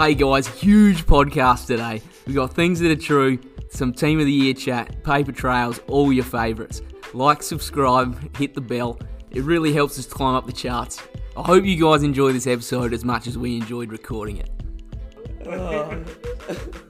Hey guys, huge podcast today. We got things that are true, some team of the year chat, paper trails, all your favourites. Like, subscribe, hit the bell. It really helps us climb up the charts. I hope you guys enjoy this episode as much as we enjoyed recording it.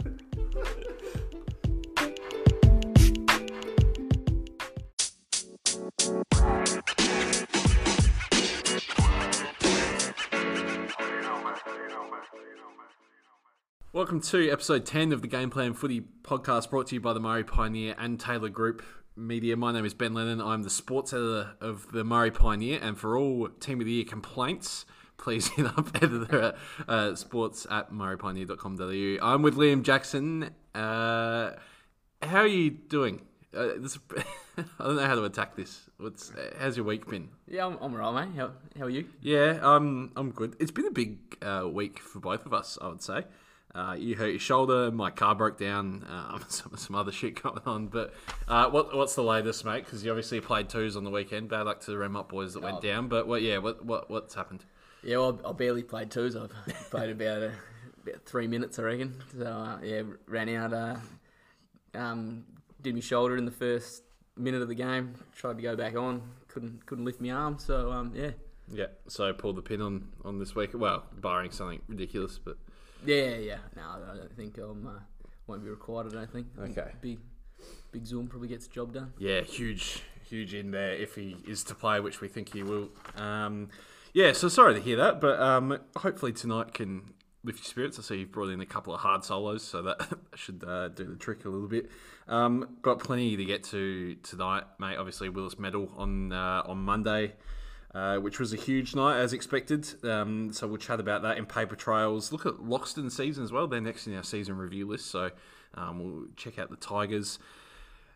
Welcome to episode 10 of the Game Plan Footy podcast brought to you by the Murray Pioneer and Taylor Group Media. My name is Ben Lennon. I'm the sports editor of the Murray Pioneer, and for all Team of the Year complaints, please hit up editor at uh, sports at murraypioneer.com.au. I'm with Liam Jackson. Uh, how are you doing? Uh, this, I don't know how to attack this. What's how's your week been? Yeah, I'm, I'm alright, mate. How, how are you? Yeah, um, I'm good. It's been a big uh, week for both of us, I would say. Uh, you hurt your shoulder. My car broke down. Um, some some other shit going on. But uh, what what's the latest, mate? Because you obviously played twos on the weekend. Bad luck to the Rem Up boys that went Oh. down. But what? Yeah, what what what's happened? Yeah, well, I barely played twos. I've played about, uh, about three minutes, I reckon. So, uh, yeah, ran out, uh, um, did my shoulder in the first minute of the game, tried to go back on, couldn't couldn't lift my arm. So, um, yeah. Yeah, so pulled the pin on on this week. Well, barring something ridiculous, but Yeah, yeah. No, I don't think um, uh, won't be required. I don't think. Okay. Big, big Zoom probably gets the job done. yeah, huge huge in there if he is to play, which we think he will. Um, yeah, so sorry to hear that, but um, hopefully tonight can lift your spirits. I see you've brought in a couple of hard solos, so that should uh, do the trick a little bit. Um, got plenty to get to tonight, mate. Obviously, Whillas medal on uh, on Monday. Uh, which was a huge night as expected. Um, so we'll chat about that in paper trails. Look at Loxton season as well. They're next in our season review list. So um, we'll check out the Tigers.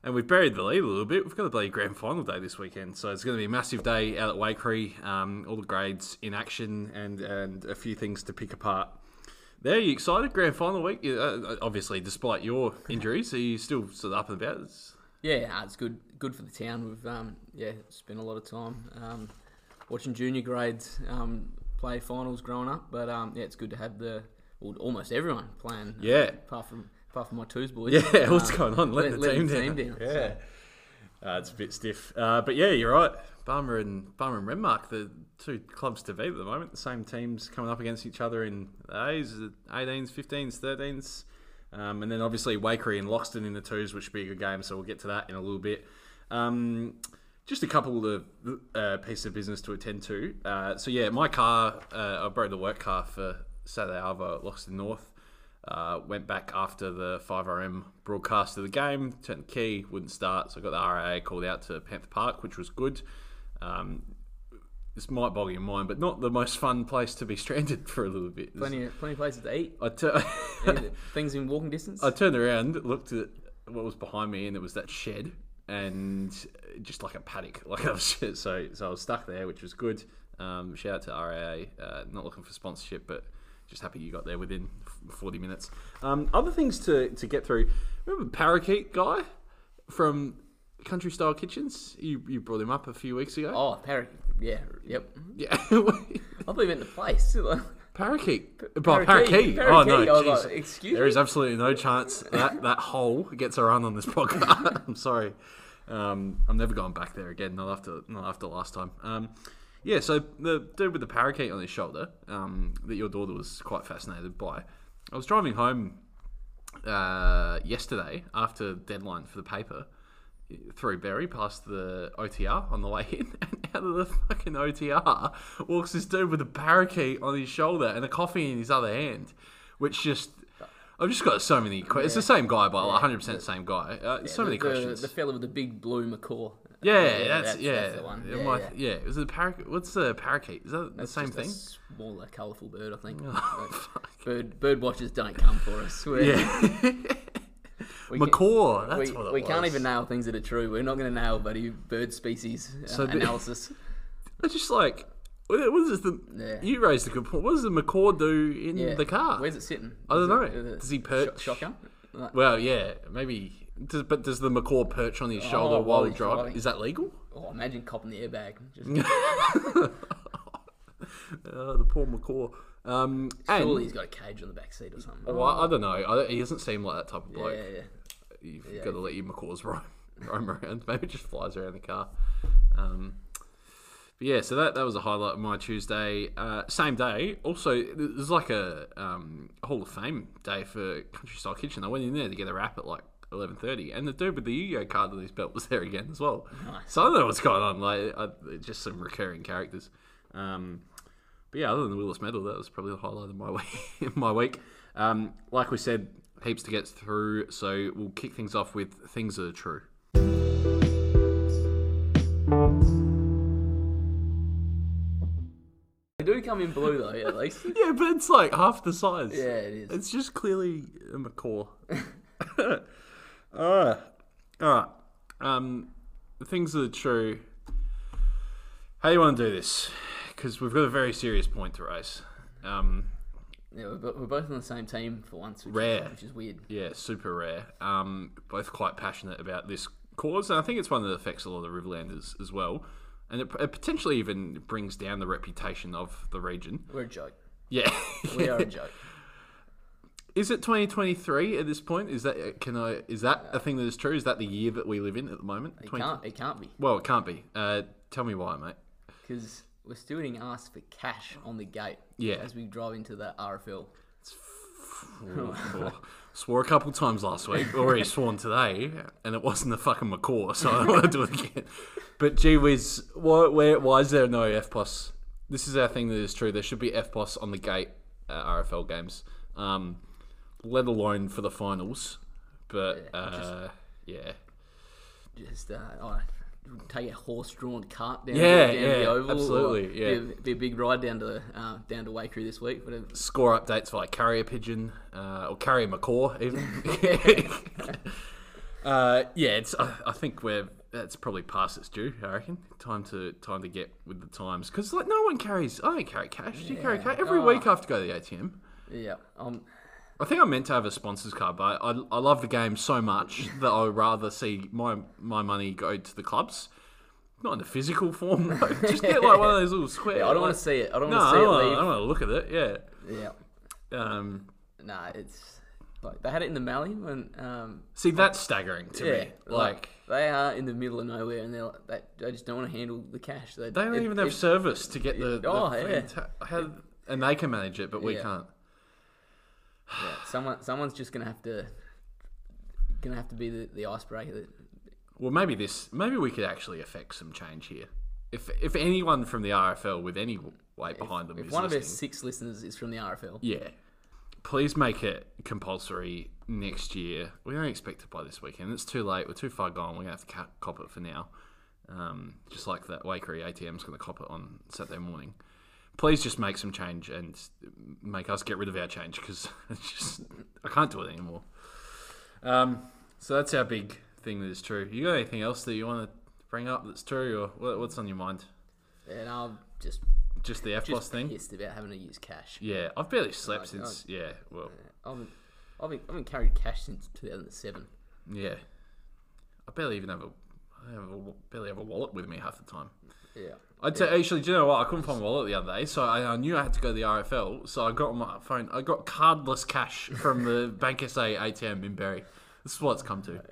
And we've buried the lead a little bit. We've got a bloody grand final day this weekend, so it's going to be a massive day out at Waikerie. Um, all the grades in action and and a few things to pick apart. There, you excited? Grand final week. Uh, obviously, despite your injuries, are you still sort of up and about? It's- Yeah, it's good. Good for the town. We've um, yeah spent a lot of time um, watching junior grades um, play finals growing up. But um, yeah, it's good to have the well, almost everyone playing. uh, Yeah. apart from apart from my twos boys. Yeah, what's Um, going on? Let, the letting team, down. Yeah, uh, it's a bit stiff. Uh, but yeah, you're right. Barmer and Barmer and Renmark, the two clubs to beat at the moment. The same teams coming up against each other in the A's, the 18s, 15s, 13s. Um, and then obviously Waikerie and Loxton in the twos, which should be a good game. So we'll get to that in a little bit. Um, just a couple of uh, pieces of business to attend to. Uh, so yeah, my car, uh, I borrowed the work car for Saturday Arvo at Loxton North. Uh, went back after the 5RM broadcast of the game, turned the key, wouldn't start, so I got the RAA called out to Panther Park, which was good. Um, this might bog your mind, but not the most fun place to be stranded for a little bit. Plenty of, plenty of places to eat. I, Any- Things in walking distance. I turned around, looked at what was behind me, and it was that shed, and just like a paddock. Like I was, so, so I was stuck there, which was good. Um, shout out to RAA, uh, not looking for sponsorship, but just happy you got there within 40 minutes. Um, other things to, to get through. Remember Parakeet guy from Country Style Kitchens? You, you brought him up a few weeks ago. oh, Parakeet. Yeah. Yep. Yeah. I thought you meant the place. Parakeet. Oh, Parakeet. parakeet. Oh no, jeez. like, excuse There is absolutely no chance that that hole gets a run on this podcast. I'm sorry. Um, I'm never going back there again. Not after not after last time. Um, yeah. So the dude with the parakeet on his shoulder um, that your daughter was quite fascinated by. I was driving home uh, yesterday after deadline for the paper through Berri past the OTR on the way in, and out of the fucking OTR walks this dude with a parakeet on his shoulder and a coffee in his other hand, which just. I've just got so many questions. It's the same guy, by like 100% the same guy. Uh, so many questions. The fella with the big blue macaw. yeah, that's, yeah. That's the one. Yeah, might- yeah. yeah. Is it a parakeet? What's the parakeet? Is that That's the same thing? smaller, colourful bird, I think. Oh, bird, bird watchers don't come for us. We're- Yeah. we Macaw. That's we, what it we can't even nail things that are true. We're not going to nail bird species uh, So the- analysis. It's just like, what is the? Yeah. You raised a good point. What does the macaw do in Yeah. the car? Where's it sitting? I don't Is know. it Does he perch? shotgun? Like, Well, yeah, maybe. Does, but does the macaw perch on his shoulder Oh, while while he he's drives? driving. Is that legal? oh, imagine copping the airbag. Just, uh, the poor macaw. Um, and, Surely he's got a cage on the back seat or something. well, I, I don't know. I, he doesn't seem like that type of yeah, bloke. yeah. You've Yeah. got to let your macaws roam, roam around. Maybe just flies around the car. Um, but yeah, so that, that was a highlight of my Tuesday. Uh, same day, also, there's like a um, Hall of Fame day for Country Style Kitchen. I went in there to get a wrap at like 11.30, and the dude with the Yu-Gi-Oh card on his belt was there again as well. Nice. So I don't know what's going on. Like, I, just some recurring characters. Um, but yeah, other than the Whillas Medal, that was probably the highlight of my week. my week. Um, like we said, heaps to get through, so we'll kick things off with things that are true. They do come in blue though, at least. Yeah, but it's like half the size. yeah, it is. It's just clearly a macaw. Alright. Alright. Um, things that are true. How do you want to do this? Because we've got a very serious point to raise. Um, Yeah, we're, we're both on the same team for once, which Rare. Is, which is weird. yeah, super rare. Um, both quite passionate about this cause, and I think it's one that affects a lot of the Riverlanders as well. And it, it potentially even brings down the reputation of the region. We're a joke. Yeah. We are a joke. Is it 2023 at this point? Is that can I? Is that a thing that is true? Is that the year that we live in at the moment? It 20 can't. It can't be Well, it can't be. Uh, tell me why, mate. because we're still getting asked for cash on the gate. Yeah. As we drive into the RFL. Swore a couple times last week, already sworn today, and it wasn't the fucking macaw, so I don't want to do it again. But gee whiz, why, where, why is there no EFTPOS? This is our thing that is true. There should be EFTPOS on the gate at RFL games, um, let alone for the finals. But Yeah, uh, yeah, Just uh, oh, take a horse-drawn cart down, Yeah, down to yeah, the oval. absolutely, yeah. Be a, be a big ride down to uh, down to Waikerie this week. Whatever. score updates for like carrier pigeon uh, or carrier macaw even. uh, yeah, it's. I, I think we're that's probably past its due. I reckon time to time to get with the times because like no one carries. I don't carry cash. Do you carry cash every Oh. week? I have to go to the ATM. Yeah. Um. I think I'm meant to have a sponsors card, but I, I love the game so much that I would rather see my my money go to the clubs. Not in a physical form, though. Just get like one of those little square. Yeah, I don't want to see it. I don't No, want I to see don't it wanna- leave. I don't want to look at it. Yeah. Yeah. Um, Nah, it's like they had it in the Mallee when um see, that's staggering to yeah me. Like, they are in the middle of nowhere and they're like, they, they just don't want to handle the cash. They, they don't it- even have it- service to get the. the Oh, fucking yeah. how, and they can manage it, but we Yeah. can't. Yeah, someone someone's just gonna have to gonna have to be the, the icebreaker. That, Well, maybe this. Maybe we could actually affect some change here. If if anyone from the RFL with any weight behind them if is one of our six listeners is from the RFL, yeah, please make it compulsory next year. We don't expect it by this weekend. It's too late. We're too far gone. We're gonna have to cop it for now. Um, just like that Waikerie ATM's gonna cop it on Saturday morning. Please just make some change and make us get rid of our change because just I can't do it anymore. Um, so that's our big thing that is true. You got anything else that you want to bring up that's true, or what's on your mind? and I'm just Just the F just thing. pissed about having to use cash. Yeah, I've barely slept Like, since. Yeah, well, I've, I've, been, I've been carried cash since 2007. yeah. I barely even have a, I have a barely have a wallet with me half the time. Yeah. I'd say actually, do you know what? I couldn't find my wallet the other day, so I, I knew I had to go to the RFL. So I got on my phone. I got cardless cash from the Bank SA ATM in Berri. This is what it's come to.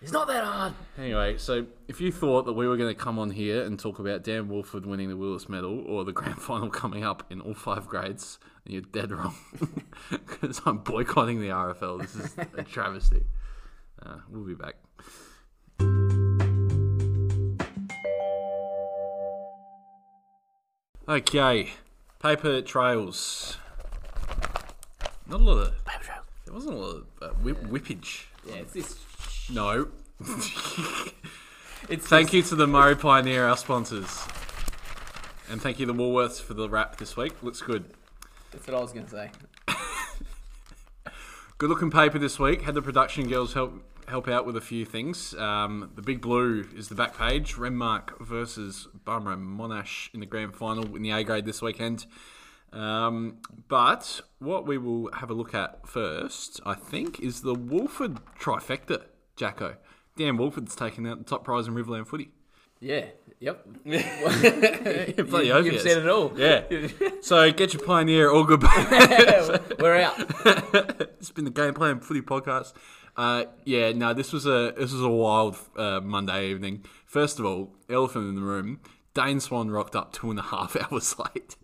It's not that hard. Anyway, so if you thought that we were going to come on here and talk about Dan Wolford winning the Whillas Medal or the grand final coming up in all five grades, then you're dead wrong. Because I'm boycotting the RFL. This is a travesty. Uh, we'll be back. Okay, paper trails. Not a lot of. Paper trails. There wasn't a lot of uh, whip, whippage. Yeah, it's this. No. It's Thank you to the Murray Pioneer, our sponsors. And thank you to Woolworths for the wrap this week. Looks good. That's what I was gonna say. Good looking paper this week. Had the production girls help help out with a few things. Um, the big blue is the back page. Renmark versus and Monash in the grand final in the A grade this weekend. Um, but what we will have a look at first, I think, is the Wolford trifecta, Jacko. Dan Wolford's taken out the top prize in Riverland footy. Yeah, Yep. Bloody you, have said it all. Yeah. So get your pioneer all good. We're out. it's been the Game Plan Footy podcast. Uh, yeah, no, this was a this was a wild uh, Monday evening. First of all, elephant in the room. Dane Swan rocked up two and a half hours late.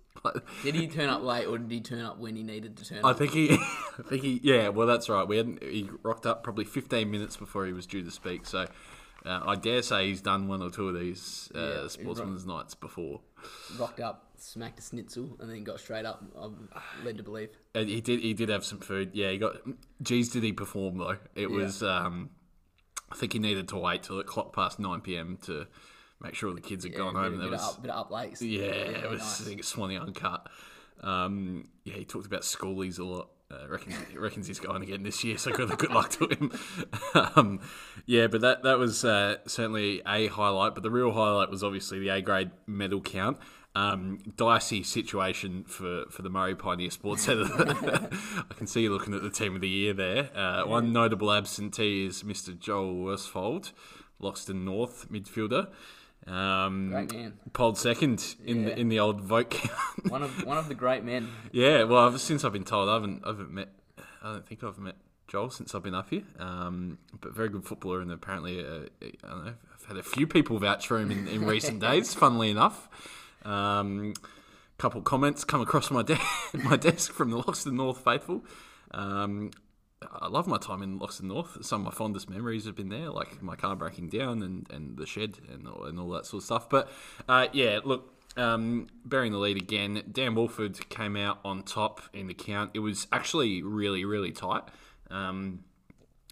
Did he turn up late, or did he turn up when he needed to turn I up? think he, I think he, yeah, well, that's right. We hadn't, he rocked up probably 15 minutes before he was due to speak. So uh, I dare say he's done one or two of these uh, Yeah, sportsman's nights before. Rocked up, smacked a schnitzel, and then got straight up. I'm led to believe. And he did, he did have some food. Yeah, he got. Geez, did he perform though? It Yeah. was. Um, I think he needed to wait till it clocked past 9 p.m. to make sure the kids had Yeah, gone home. bit, There was, up, bit of up lates. Yeah, it was. nice. I think it's Swanee uncut. Um, yeah, he talked about schoolies a lot. Uh, reckons, reckons he's going again this year, so good, good luck to him. um, yeah, but that that was uh, certainly a highlight. But the real highlight was obviously the A grade medal count. Um, dicey situation for, for the Murray Pioneer Sports Centre. I can see you looking at the team of the year there. Uh, One notable absentee is Mr. Joel Worsfold, Loxton North midfielder. Um, Great man. Polled second in Yeah. the in the old vote count. One of one of the great men. yeah, well, I've, since I've been told, I haven't, I haven't met, I don't think I've met Joel since I've been up here. Um, but very good footballer, and apparently, uh, I don't know, I've had a few people vouch for him in, in recent days. Funnily enough, um, couple comments come across my de- my desk from the Loxton North faithful. Um, I love my time in Loxton North. Some of my fondest memories have been there, like my car breaking down and, and the shed and all, and all that sort of stuff. But uh, yeah, look, um, bearing the lead again, Dan Wolford came out on top in the count. It was actually really, really tight. Um,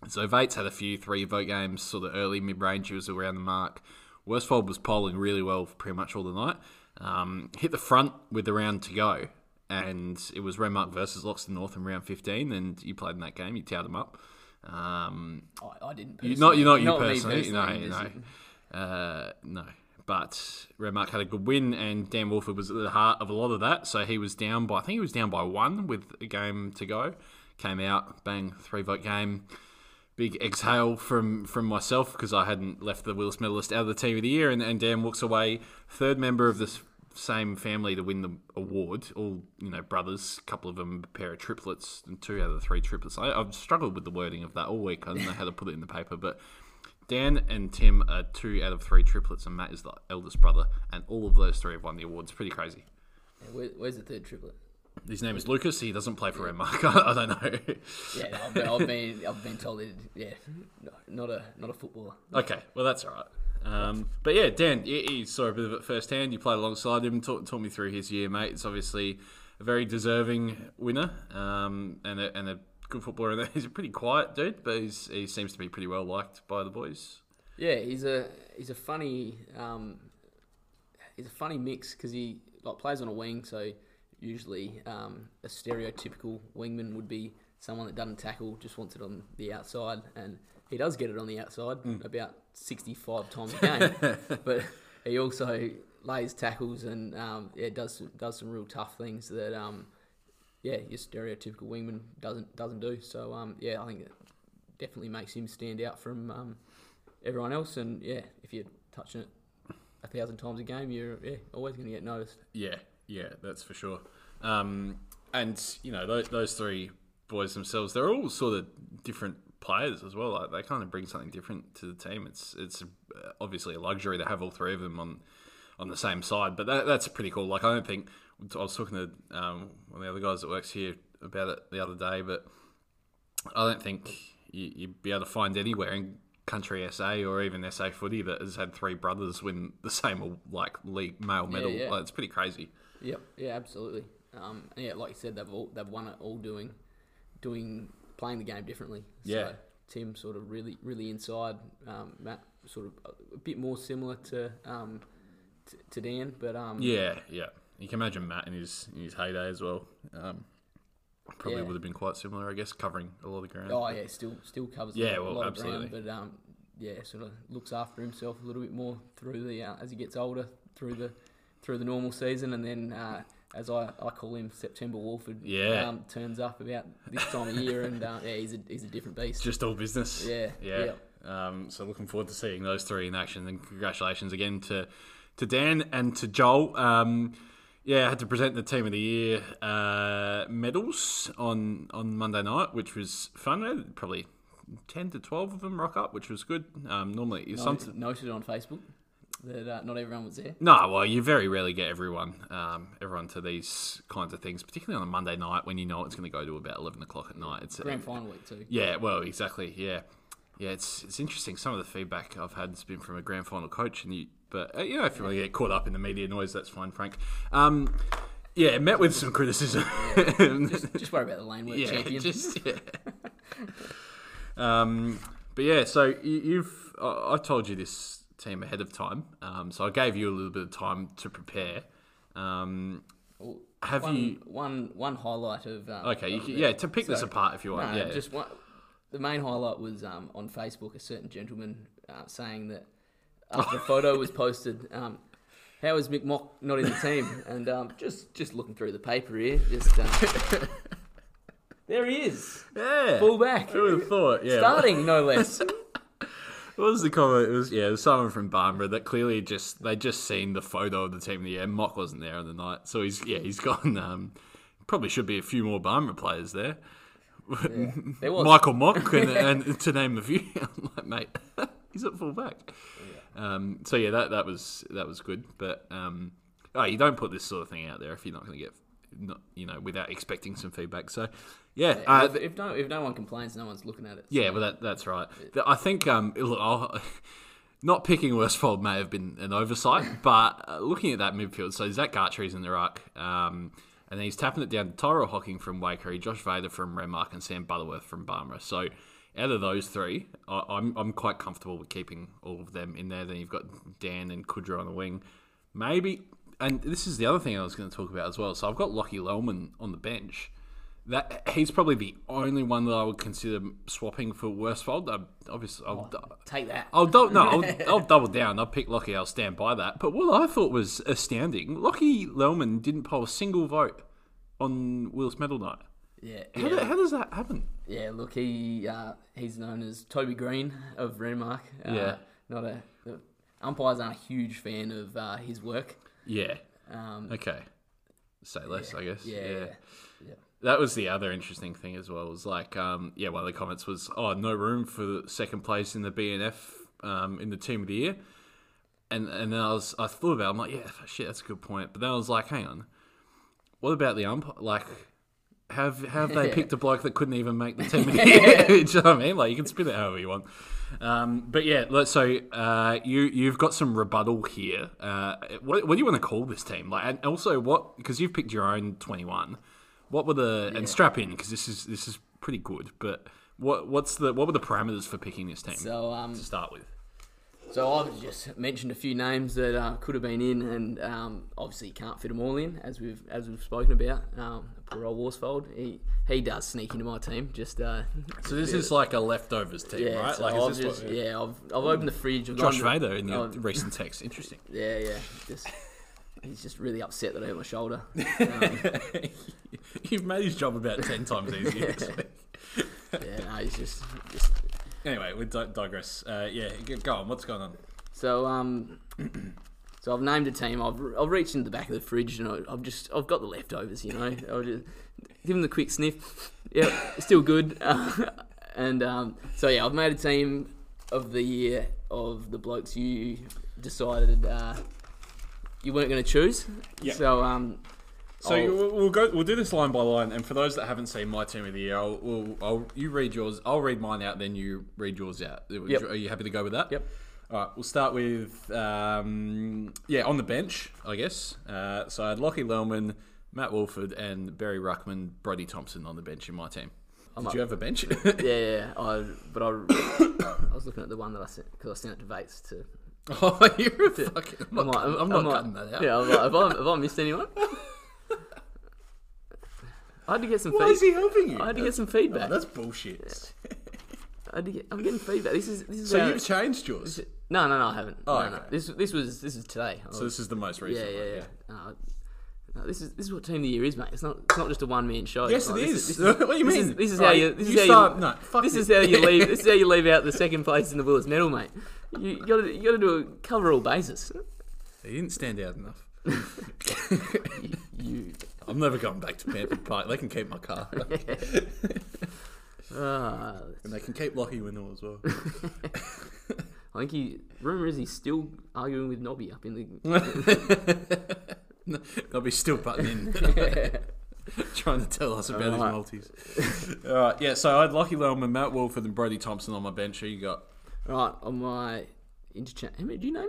so Vates had a few three vote games, sort of early mid range. He was around the mark. Worsfold was polling really well for pretty much all the night. Um, hit the front with the round to go, and it was Renmark versus Loxton North in round 15, and you played in that game. You towed them up. Um, I, I didn't. you, Personally. not you not you me personally, no, no, uh, no. But Renmark had a good win, and Dan Wolford was at the heart of a lot of that. So he was down by, I think he was down by one with a game to go. Came out, bang, three vote game. Big exhale from from myself because I hadn't left the Whillas medalist out of the team of the year, and, and Dan walks away third member of this same family to win the award. All you know, brothers. A couple of them a pair of triplets, and two out of the three triplets. I, I've struggled with the wording of that all week. I don't know how to put it in the paper, but Dan and Tim are two out of three triplets, and Matt is the eldest brother, and all of those three have won the awards. Pretty crazy. Yeah, where, where's the third triplet? His name is Lucas. He doesn't play for Renmark. I, I don't know. Yeah, no, I've, been, I've been I've been told that. Yeah, no, not a not a footballer. Okay, well that's all right. Um, but yeah, Dan, you, you saw a bit of it firsthand. You played alongside him. Talk, talk me through his year, mate. It's obviously a very deserving winner um, and a, and a good footballer. He's a pretty quiet dude, but he's, he seems to be pretty well liked by the boys. Yeah, he's a he's a funny um, he's a funny mix because he like plays on a wing, so usually um, a stereotypical wingman would be someone that doesn't tackle, just wants it on the outside, and he does get it on the outside about sixty five times a game, but he also lays tackles and um, yeah does does some real tough things that um, yeah your stereotypical wingman doesn't doesn't do. So um, yeah, I think it definitely makes him stand out from um, everyone else. And yeah, if you're touching it a thousand times a game, you're yeah, always going to get noticed. Yeah, yeah, that's for sure. Um, and you know those, those three boys themselves, they're all sort of different players as well. Like they kind of bring something different to the team. It's it's uh, obviously a luxury to have all three of them on on the same side, but that, that's pretty cool. Like I don't think I was talking to um, one of the other guys that works here about it the other day, but I don't think you, you'd be able to find anywhere in country SA or even SA footy that has had three brothers win the same like league male medal. yeah. Like, it's pretty crazy. Yep, yeah, absolutely. Um, yeah, like you said, they've all they've won it all doing doing playing the game differently. Yeah. So Tim sort of really really inside. Um, Matt sort of a, bit more similar to um, t- to Dan, but um, Yeah, yeah. You can imagine Matt in his in his heyday as well. Um, probably Yeah. would have been quite similar, I guess, covering a lot of ground. Oh yeah, still still covers Yeah, a, lot- well, absolutely. of ground, but um, yeah, sort of looks after himself a little bit more through the uh, as he gets older through the through the normal season, and then uh, as I, I call him September Wolford, Yeah. um, turns up about this time of year, and uh, yeah, he's a he's a different beast. Just all business. Yeah, yeah. Um, so looking forward to seeing those three in action, and congratulations again to to Dan and to Joel. Um, yeah, I had to present the Team of the Year uh, medals on on Monday night, which was fun. Probably ten to twelve of them rock up, which was good. Um, normally, Noted, some, noted on Facebook that uh, not everyone was there. no, well, you very rarely get everyone, um, everyone to these kinds of things, particularly on a Monday night when you know it's going to go to about eleven o'clock at night. It's Grand final week too. yeah, well, exactly. Yeah, yeah. It's it's interesting. Some of the feedback I've had has been from a grand final coach, and you, but uh, you know, if you want to get caught up in the media noise, that's fine, Frank. Um, yeah, met with some criticism. Just worry about the lane work yeah, champion. just yeah. um, but yeah, so you, you've I, I told you this team ahead of time, um, so I gave you a little bit of time to prepare. Um, have one, you? one one highlight of um, Okay, you of can, the- yeah, to pick this apart if you want. No, yeah, just one. The main highlight was um, on Facebook. A certain gentleman uh, saying that after a photo was posted, um, how is Mick Mock not in the team? And um, just just looking through the paper here, just um, there he is, yeah. fullback, Who would have thought? Yeah, starting no less. What was the comment? It was yeah, it was someone from Barmera that clearly just they just seen the photo of the team. Of the yeah, Mock wasn't there on the night, so he's yeah he's gone. Um, probably should be a few more Barmera players there. There was Michael Mock and, and to name a few. I'm like, mate, he's at full back. Um, so yeah, that that was that was good. But um, oh, you don't put this sort of thing out there if you're not going to get, not, you know, without expecting some feedback. So yeah, uh, if, if no if no one complains, no one's looking at it. yeah, well, that that's right. I think um, look, I'll, not picking Worsfold may have been an oversight, but uh, looking at that midfield, so Zach Gartry's in the ruck, um, and then he's tapping it down to Tyro Hocking from Waikerie, Josh Vader from Renmark, and Sam Butterworth from Barmera. So out of those three, I, I'm I'm quite comfortable with keeping all of them in there. Then you've got Dan and Kudra on the wing, maybe. And this is the other thing I was going to talk about as well. So I've got Lockie Lellman on the bench. That he's probably the only one that I would consider swapping for Worsfold. I, obviously, I'll, Take that. I'll dou- no, I'll, I'll double down. I'll pick Lockie. I'll stand by that. But what I thought was astounding, Lockie Lellman didn't poll a single vote on Will's Medal Night. Yeah, How, yeah. do- how does that happen? Yeah, look, he uh, he's known as Toby Greene of Renmark. Uh, Yeah. not a the umpires aren't a huge fan of uh, his work. Yeah. Um, Okay. Say less, I guess. yeah, yeah. That was the other interesting thing as well. Was like, um, yeah, one of the comments was, "Oh, no room for the second place in the BNF um, in the team of the year." And and then I was, I thought about, it, I'm like, yeah, shit, that's a good point. But then I was like, hang on, what about the ump? Like, have have they picked a bloke that couldn't even make the team of the year? Do you know what I mean? Like, you can spin it however you want. Um, but yeah, so uh, you you've got some rebuttal here. Uh, what, what do you want to call this team? Like, and also what because you've picked your own twenty one. What were the and strap in because this is this is pretty good. But what what's the what were the parameters for picking this team So um, to start with? so I've just mentioned a few names that uh, could have been in, and um, obviously you can't fit them all in, as we've as we've spoken about. Um, poor old Worsfold, he he does sneak into my team. Just uh, So this is like a leftovers team, yeah, right? so Like, I've is this just, what, yeah, I've, I've opened the fridge. I've Josh Vader in your I've- recent text. Interesting. Yeah, yeah. Just he's just really upset that I hurt my shoulder. Um, You've made his job about ten times easier. this week. yeah, no, he's just just. Anyway, we di- digress. Uh, yeah, g- go on. What's going on? So um, so I've named a team. I've I've reached into the back of the fridge and I- I've just I've got the leftovers. You know, I'll just give them the quick sniff. Yeah, still good. and um, so yeah, I've made a team of the year of the blokes you decided uh, you weren't going to choose. Yep. So um, So you, we'll go. We'll do this line by line. And for those that haven't seen my team of the year, I'll, we'll, I'll you read yours. I'll read mine out. Then you read yours out. Yep. Are you happy to go with that? Yep. All right. We'll start with um, yeah on the bench, I guess. Uh, so I had Lockie Lellman, Matt Wolford, and Barry Ruckman, Brody Thompson on the bench in my team. Did up. you have a bench? yeah, yeah. I, but I, I was looking at the one that I sent because I sent it to Vates to. oh, you're a fucking. I'm I'm not, like- cutting, I'm not I'm like- cutting that out. Yeah, I'm like, have, I, have I missed anyone? I had to get some Why is feedback. he helping you? I had to get some Oh, feedback. that's bullshit. I had to get, I'm getting feedback. This is this is So you've changed yours. no no no I haven't. Oh, no, no. This this was this is today. I So was- this is the most recent. yeah one, yeah. No, no, this is this is what team of the year is, mate. It's not it's not just a one man show. Yes, Like, it is. this what do you this mean? Is, this is Right, how you. This you is how start. you. no, fuck this is how you leave. This is how you leave out the second place in the Whillas Medal, mate. You got to you got to do a cover all bases. He didn't stand out enough. You. I'm never going back to Panther Park. They can keep my car. Uh, and they can keep Lockie Windle as well. I think he. Rumor is he's still arguing with Nobby up in the. They'll be still butting in. Trying to tell us about his multis. All right, yeah. So I had Lockie Lellman, Matt Wolford, and Brody Thompson on my bench. Who you got? right on my interchange. How many do you know?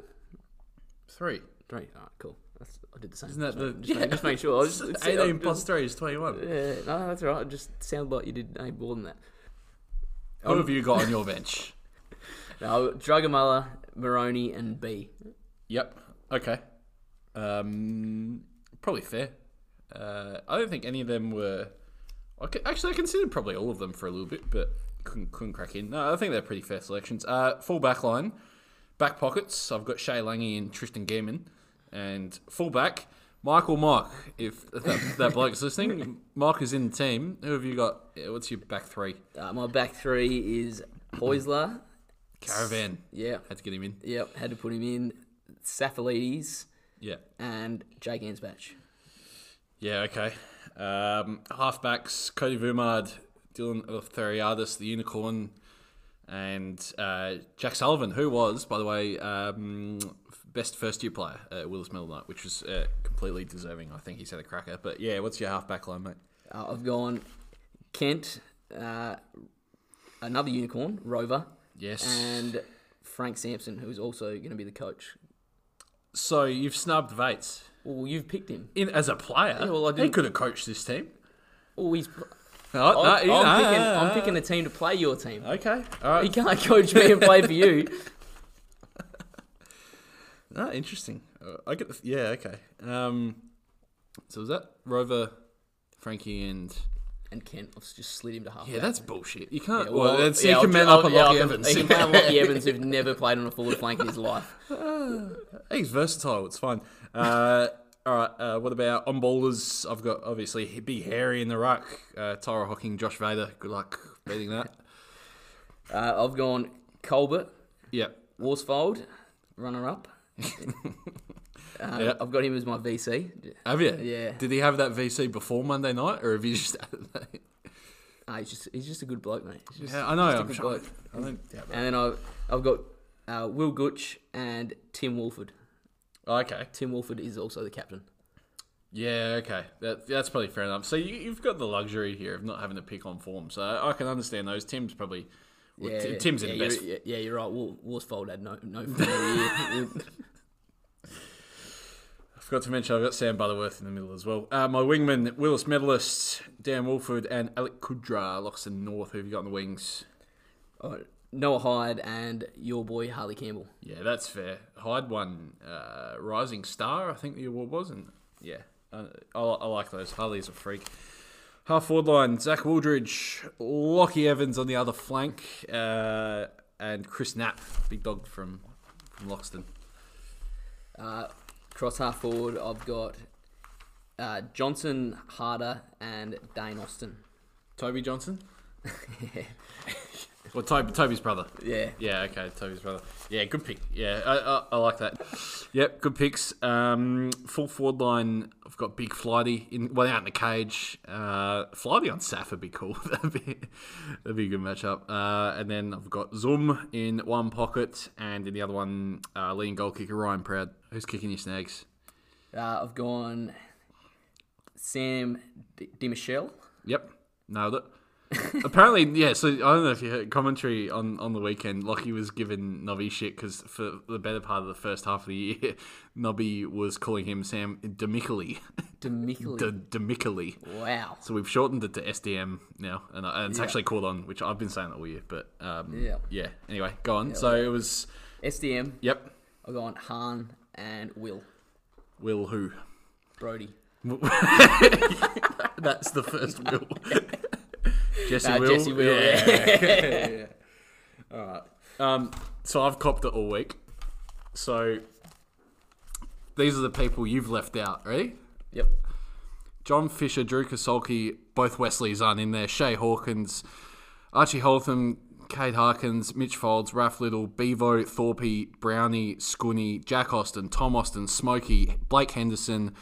Three. Three. All right, cool. That's, I did the same. Isn't that just, the- make, just, make, just make sure. I was just, Eighteen plus three is twenty-one. Yeah, no, that's all right. It just sounded like you did no more than that. Who have you got on your bench? No, Drugamala, Maroney, and B. Yep. Okay. Um, probably fair. Uh, I don't think any of them were. I c- actually, I considered probably all of them for a little bit, but couldn't, couldn't crack in. No, I think they're pretty fair selections. Uh, full back line, back pockets. I've got Shay Lange and Tristan Gehrman, and full back Michael Mike. If that, that bloke's listening, Mike is in the team. Who have you got? What's your back three? Uh, my back three is Poisler. Caravan. Yeah. Had to get him in. Yep, had to put him in. Safalides Yeah. and Jake Ansbach. Yeah, okay. Um, halfbacks, Cody Vumard, Dylan Theriadis, the Unicorn, and uh, Jack Sullivan, who was, by the way, um, best first year player at Whillas Middle Night, which was uh, completely deserving. I think he's had a cracker. But yeah, what's your halfback line, mate? Uh, I've gone Kent, uh, another unicorn, Rover, Yes. and Frank Sampson, who's also going to be the coach. So you've snubbed Vates Well, you've picked him. in as a player. Yeah, well, I he didn't- could have coached this team. Oh, he's. I'm, no, I'm no, picking, no, I'm no. picking a team to play your team. Okay, all He right. can't coach me and play for you. Ah, interesting. Uh, I get the yeah. Okay. Um, so was that Rover, Frankie, and And Kent, just slid him to half. yeah, that's bullshit. You can't. Yeah, well, that's, yeah, you can man I'll- up yeah, Lockie Evans. He can man up Lockie Evans, who've never played on a forward flank in his life. He's versatile. It's fine. Uh, all right. Uh, what about on bowlers? I've got obviously Big Harry in the ruck. Uh, Tyra Hocking, Josh Vader. Good luck beating that. Uh, I've gone Colbert, Yep. Worsfold, runner up. Uh, Yeah. I've got him as my VC. Have you? Yeah. Did he have that VC before Monday night, or have you just? Uh, he's just he's just a good bloke, mate. He's just, yeah, I know. I'm good sure. I don't doubt that. And then I've I've got uh, Will Gooch and Tim Wolford. Oh, okay. Tim Wolford is also the captain. Yeah, okay. That, that's probably fair enough. So you, you've got the luxury here of not having to pick on form. So I can understand those. Tim's probably. Well, Yeah, Ti- Tim's in yeah, the best. You're, yeah, you're right. Wol- Worsfold had no no form of the year. I forgot to mention I've got Sam Butterworth in the middle as well. Uh, my wingman, Whillas medalists, Dan Wolford and Alec Kudra, Loxton North. Who have you got in the wings? Uh, Noah Hyde and your boy Harley Campbell. Yeah, that's fair. Hyde won uh, Rising Star, I think the award was, and yeah, uh, I, I like those. Harley's a freak. Half forward line: Zach Wooldridge, Lockie Evans on the other flank, uh, and Chris Knapp, big dog from from Loxton. Uh, cross half forward, I've got uh, Johnson, Harder, and Dane Austin. Toby Johnson. well, Toby, Toby's brother. Yeah. Yeah, okay, Toby's brother. Yeah, good pick. Yeah, I, I, I like that. Yep, good picks. Um, full forward line, I've got Big Flighty in, well, out in the cage. Uh, Flighty on Saf would be cool. that'd, be, that'd be a good matchup. Uh, and then I've got Zoom in one pocket, and in the other one, uh, leading goal kicker Ryan Proud. Who's kicking your snags? Uh, I've gone Sam D- DiMichelle. Yep, nailed it. Apparently, yeah. So I don't know if you heard commentary on, on the weekend. Lockie was giving Nobby shit because for the better part of the first half of the year, Nobby was calling him Sam Demicoli. Demicoli. De- Demicoli. wow. So we've shortened it to SDM now, and, uh, and it's Yeah. actually caught on, which I've been saying all year. But um, Yeah. yeah. Anyway, go on. so it was. SDM. Yep. I've gone Han and Will Will who? Brody. That's the first Will. Jesse Will. Jesse Will, Yeah. yeah. All right. Um, so I've copped it all week. So these are the people you've left out. Ready? Yep. John Fisher, Drew Kasolki, both Wesleys aren't in there. Shay Hawkins, Archie Holtham, Kate Harkins, Mitch Folds, Raf Little, Bevo, Thorpe, Brownie, Scooney, Jack Austin, Tom Austin, Smokey, Blake Henderson,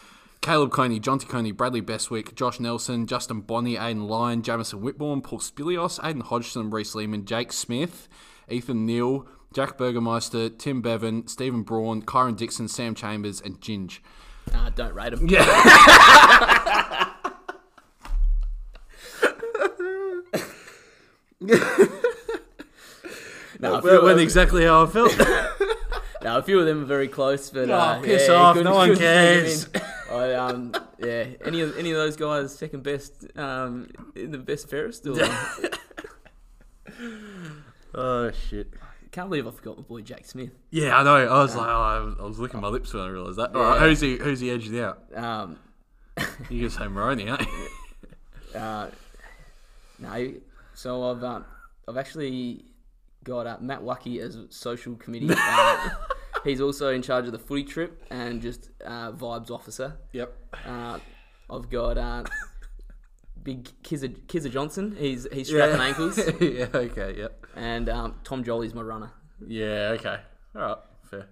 Caleb Coney, Jonty Coney, Bradley Bestwick, Josh Nelson, Justin Bonney, Aiden Lyon, Jamison Whitbourne, Paul Spilios, Aiden Hodgson, Reese Lehman, Jake Smith, Ethan Neal, Jack Burgermeister, Tim Bevan, Stephen Braun, Kyron Dixon, Sam Chambers, and Ginge. Nah, don't rate him. Yeah. No, a That few, went of, exactly how I felt. no, a few of them are very close, but Oh, uh, piss yeah, off, couldn't- no one cares. I, um, yeah, any of any of those guys second best um, in the best fairest? Or, oh shit. can't believe I forgot my boy Jack Smith. Yeah, I know. I was like, oh, I was- licking my lips when I realised that. All right, Yeah. who's he? Who's he edged out? Um, You can say Moroni, aren't you? uh, no, so I've um, I've actually got uh, Matt Wacky as social committee. Uh, he's also in charge of the footy trip and just uh, vibes officer. Yep. Uh, I've got uh, big Kizza, Kizza Johnson. He's he's strapping ankles, yeah. Okay. Yep. and um, Tom Jolly's my runner. Yeah. Okay. All right. Fair.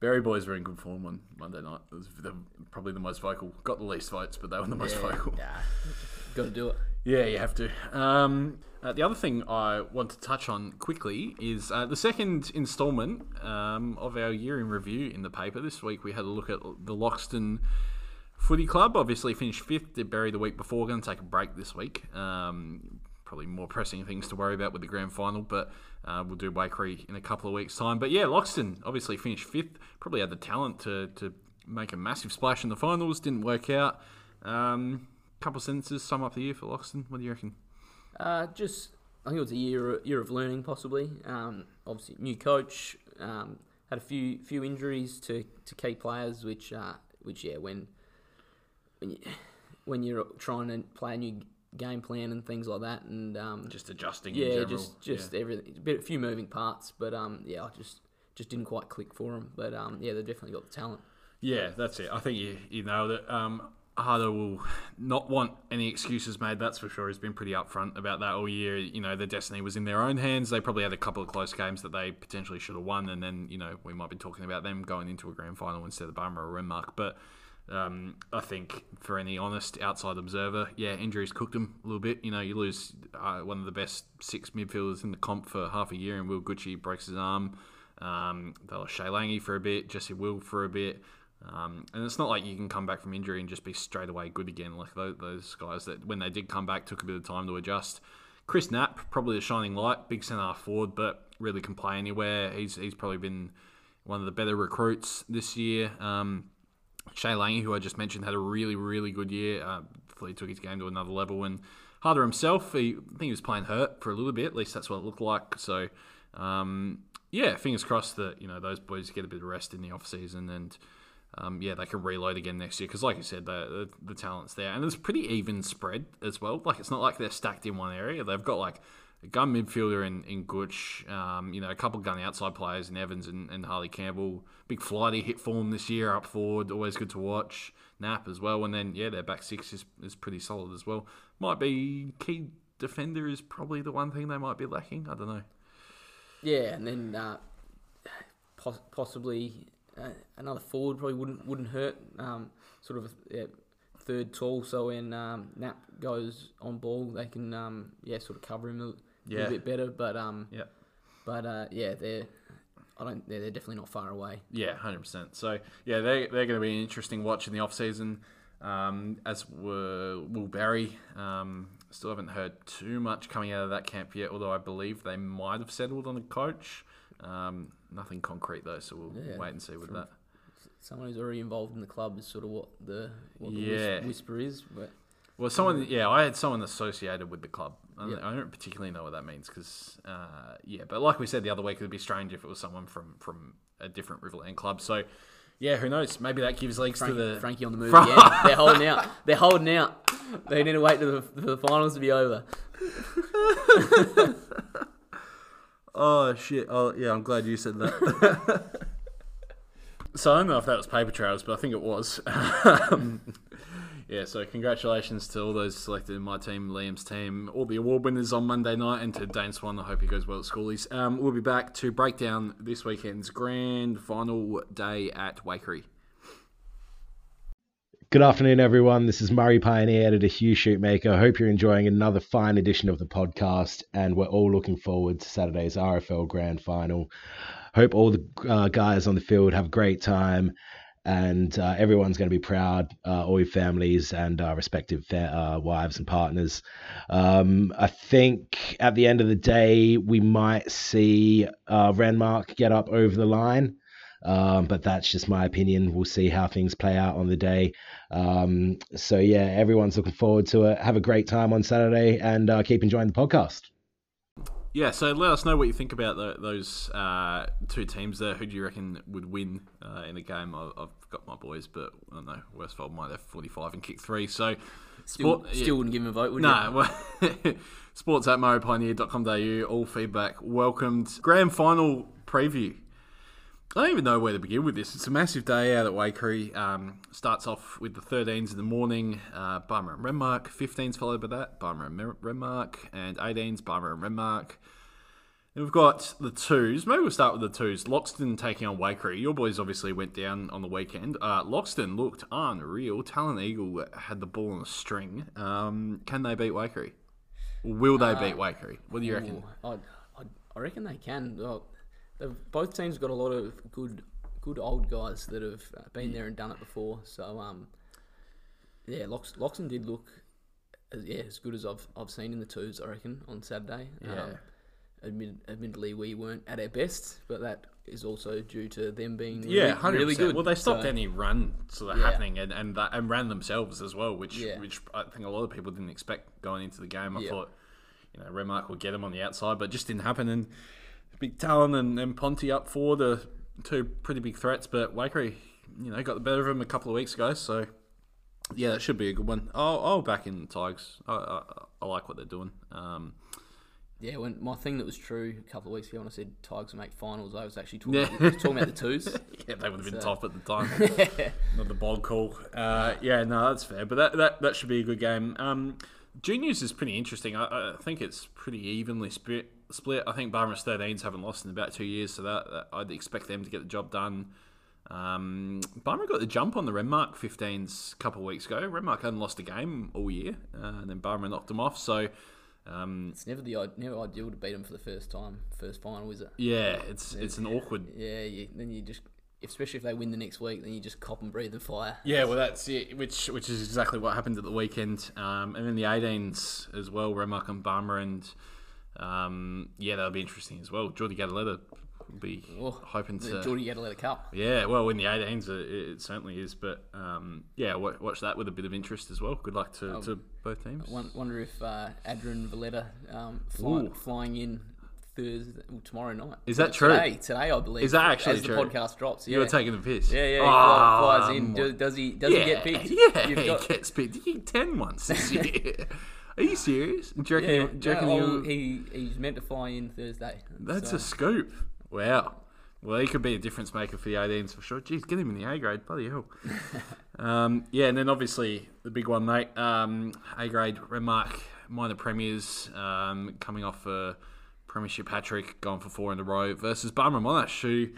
Barry boys were in good form on Monday night. It was the, probably the most vocal. Got the least votes, but they were the most vocal. Yeah, got to do it. Yeah, you have to. Um, uh, the other thing I want to touch on quickly is uh, the second instalment um, of our year in review in the paper. This week we had a look at the Loxton Footy Club. Obviously finished fifth. Did Berri the week before. Going to take a break this week. Um, probably more pressing things to worry about with the grand final, but uh, we'll do Waikerie in a couple of weeks' time. But yeah, Loxton obviously finished fifth. Probably had the talent to, to make a massive splash in the finals. Didn't work out. Um, couple of sentences sum up the year for Loxton. What do you reckon? Uh, just I think it was a year year of learning, possibly. Um, obviously, new coach. Um, had a few few injuries to, to key players, which uh, which yeah, when when you when you're trying to play a new game plan and things like that, and um, Just adjusting. in yeah, general. just just everything, a bit a few moving parts, but um, yeah, I just just didn't quite click for them. But um, yeah, they've definitely got the talent. Yeah, that's it. I think you, you nailed it. Um, Harder will not want any excuses made, that's for sure. He's been pretty upfront about that all year. You know, the destiny was in their own hands. They probably had a couple of close games that they potentially should have won, and then, you know, we might be talking about them going into a grand final instead of Burma or Renmark. But um, I think for any honest outside observer, yeah, injuries cooked them a little bit. You know, you lose uh, one of the best six midfielders in the comp for half a year, and Will Gucci breaks his arm. Um, they lost Shay Lange for a bit, Jesse Will for a bit. Um, and it's not like you can come back from injury and just be straight away good again. Like those, those guys that when they did come back took a bit of time to adjust. Chris Knapp, probably a shining light, big centre forward, but really can play anywhere. He's he's probably been one of the better recruits this year. Um, Shay Lange, who I just mentioned, had a really really good year. Uh, took his game to another level. And Harder himself, he, I think he was playing hurt for a little bit. At least that's what it looked like. So um, yeah, fingers crossed that you know those boys get a bit of rest in the off season and um, yeah, they can reload again next year because, like you said, the, the the talent's there and it's pretty even spread as well. Like it's not like they're stacked in one area. They've got like a gun midfielder in in Gooch, um, you know, a couple gun outside players in Evans and, and Harley Campbell. Big flighty hit form this year up forward, always good to watch. Knapp as well, and then yeah, their back six is, is pretty solid as well. Might be key defender is probably the one thing they might be lacking. I don't know. Yeah, and then uh, poss- possibly uh, another forward probably wouldn't wouldn't hurt. Um, sort of a yeah, third tall, so when um, Knapp goes on ball, they can um, yeah sort of cover him a Yeah. little bit better. But um, Yeah. but uh, yeah, they're I don't they're, they're definitely not far away. Yeah, hundred percent. So yeah, they they're going to be an interesting watch in the off season. Um, as were Will Barry. Um, still haven't heard too much coming out of that camp yet. Although I believe they might have settled on a coach. Um, nothing concrete though, so we'll Yeah, wait and see with that. Someone who's already involved in the club is sort of what the what the Yeah. whisper is. But Well, someone, yeah, I had someone associated with the club. I, don't- I don't particularly know what that means because, uh, yeah, but like we said the other week, it'd be strange if it was someone from from a different Riverland club. So, yeah, who knows? Maybe that gives legs Frank, to the Frankie on the move again. They're holding out. They're holding out. They need to wait to the, for the finals to be over. Oh shit! Oh yeah, I'm glad you said that. so I don't know if that was paper trails, but I think it was. Um, Yeah, so congratulations to all those selected in my team, Liam's team, all the award winners on Monday night, and to Dane Swan. I hope he goes well at schoolies. Um, we'll be back to break down this weekend's grand final day at Waikerie. Good afternoon, everyone. This is Murray Pioneer, editor Hugh Shootmaker. Hope you're enjoying another fine edition of the podcast, and we're all looking forward to Saturday's RFL Grand Final. Hope all the uh, guys on the field have a great time, and uh, everyone's going to be proud, uh, all your families and uh, respective fa- uh, wives and partners. Um, I think at the end of the day, we might see uh, Renmark get up over the line. Um, but that's just my opinion. We'll see how things play out on the day. Um, so yeah, everyone's looking forward to it. Have a great time on Saturday and uh, keep enjoying the podcast. Yeah, so let us know what you think about the, those uh, two teams there. Who do you reckon would win uh, in the game? I, I've got my boys, but I don't know. Worsfold might have 45 and kick three. So, Still, sport- still wouldn't give him a vote, would you? No, well, sports at murraypioneer.com.au, all feedback welcomed. Grand final preview. I don't even know where to begin with this. It's a massive day out at Waikerie. Um, starts off with the 13s in the morning, uh, Barmer and Renmark. 15s followed by that, Barmer and Renmark. And 18s, Barmer and Renmark. And we've got the twos. Maybe we'll start with the twos. Loxton taking on Waikerie. Your boys obviously went down on the weekend. Uh, Loxton looked unreal. Talon Eagle had the ball on a string. Um, can they beat Waikerie? Will they beat Waikerie? What do you reckon? Ooh, I, I, I reckon they can. Well, they've, both teams got a lot of good, good old guys that have uh, been there and done it before. So, um, yeah, Lox, Loxton did look, as, yeah, as good as I've I've seen in the twos. I reckon on Saturday. Yeah. Um, admit, admittedly, we weren't at our best, but that is also due to them being really, Yeah, 100%. really good. Well, they stopped So- any run sort of Yeah. happening and and, that, and ran themselves as well, which Yeah. which I think a lot of people didn't expect going into the game. I Yeah. thought, you know, Renmark would get them on the outside, but it just didn't happen. And Big Talon and, and Ponty up for the two pretty big threats, but Waikerie, you know, got the better of him a couple of weeks ago. So yeah, that should be a good one. I'll, I'll back in the Tigers. I, I, I like what they're doing. Um, Yeah, when my thing that was true a couple of weeks ago when I said Tigers make finals, I was actually talking, Yeah. about, talking about the twos. yeah, they would have been So- top at the time. Not the bog call. Uh, yeah, no, that's fair. But that, that, that should be a good game. Um, juniors is pretty interesting. I, I think it's pretty evenly split. Split. I think Barmers 13s haven't lost in about two years, so that, that I'd expect them to get the job done. Um, Barmer got the jump on the Renmark 15s a couple of weeks ago. Renmark hadn't lost a game all year, uh, and then Barmer knocked them off. So, um, It's never the never ideal to beat them for the first time, first final, is it? yeah, it's it's an awkward Yeah, you, then you just, especially if they win the next week, then you just cop and breathe the fire. Yeah, well, that's it, which which is exactly what happened at the weekend. Um, and then the 18s as well, Renmark and Barmer, and um, yeah, that'll be interesting as well. Geordie Gadaletta will be Oh, hoping to. Geordie Gadaletta Cup. Yeah, well, in the 18s, it, it certainly is. But um, yeah, wa- watch that with a bit of interest as well. Good luck to, to both teams. Won- Wonder if uh, Adrian Valletta um, fly, flying in Thursday, well, tomorrow night. Is that true? Today, today I believe. Is that actually as true? the podcast drops? Yeah, You're taking the piss. yeah, yeah. He Oh, flies in. um, Do, does he? Does yeah, he get picked? Yeah, You've he gets picked. He 10 once this year. Are you serious? Do you reckon, yeah, do you reckon no, he he's meant to fly in Thursday. That's so, a scoop. Wow. Well, he could be a difference maker for the 18s for sure. Jeez, get him in the A grade. Bloody hell. um, yeah, and then obviously the big one, mate. Um, A grade, Renmark, minor premiers, um, coming off a premiership hat trick, going for four in a row versus Barmer Monash, who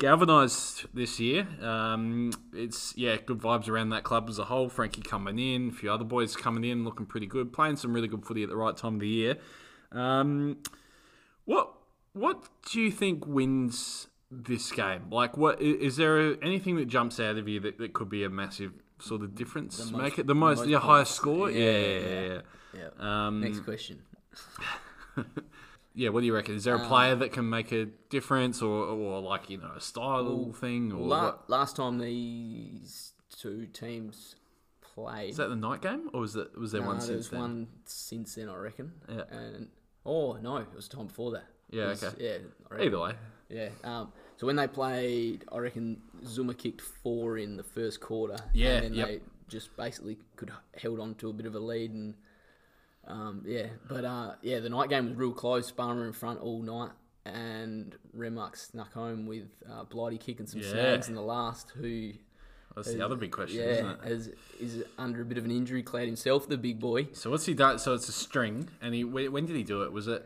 galvanised this year. Um, it's, yeah, good vibes around that club as a whole. Frankie coming in, a few other boys coming in, looking pretty good, playing some really good footy at the right time of the year. Um, what what do you think wins this game? Like, what is there anything that jumps out of you that, that could be a massive sort of difference? most- Make it the most, most the highest score. Yeah, yeah, yeah. Yeah. Um, Next question. yeah. What do you reckon? Is there a Um, player that can make a difference, or, or like you know a style thing, or La- what? last time these two teams played, is that the night game, or was that was there one there since was then? one since then, I reckon. Yeah. And oh no, it was the time before that. Yeah, It was- okay. Yeah. I reckon. Either way, Yeah. Um, so when they played, I reckon Zuma kicked four in the first quarter. Yeah, And then yep. they just basically could held on to a bit of a lead and. Um, yeah, but uh, yeah, the night game was real close. Barmer in front all night, and Renmark snuck home with uh, Blighty kicking some Yeah. snags in the last. Who That's the other big question, yeah, isn't it? as is under a bit of an injury cloud himself, the big boy. So what's he done? So it's a string, and he when when did he do it? Was it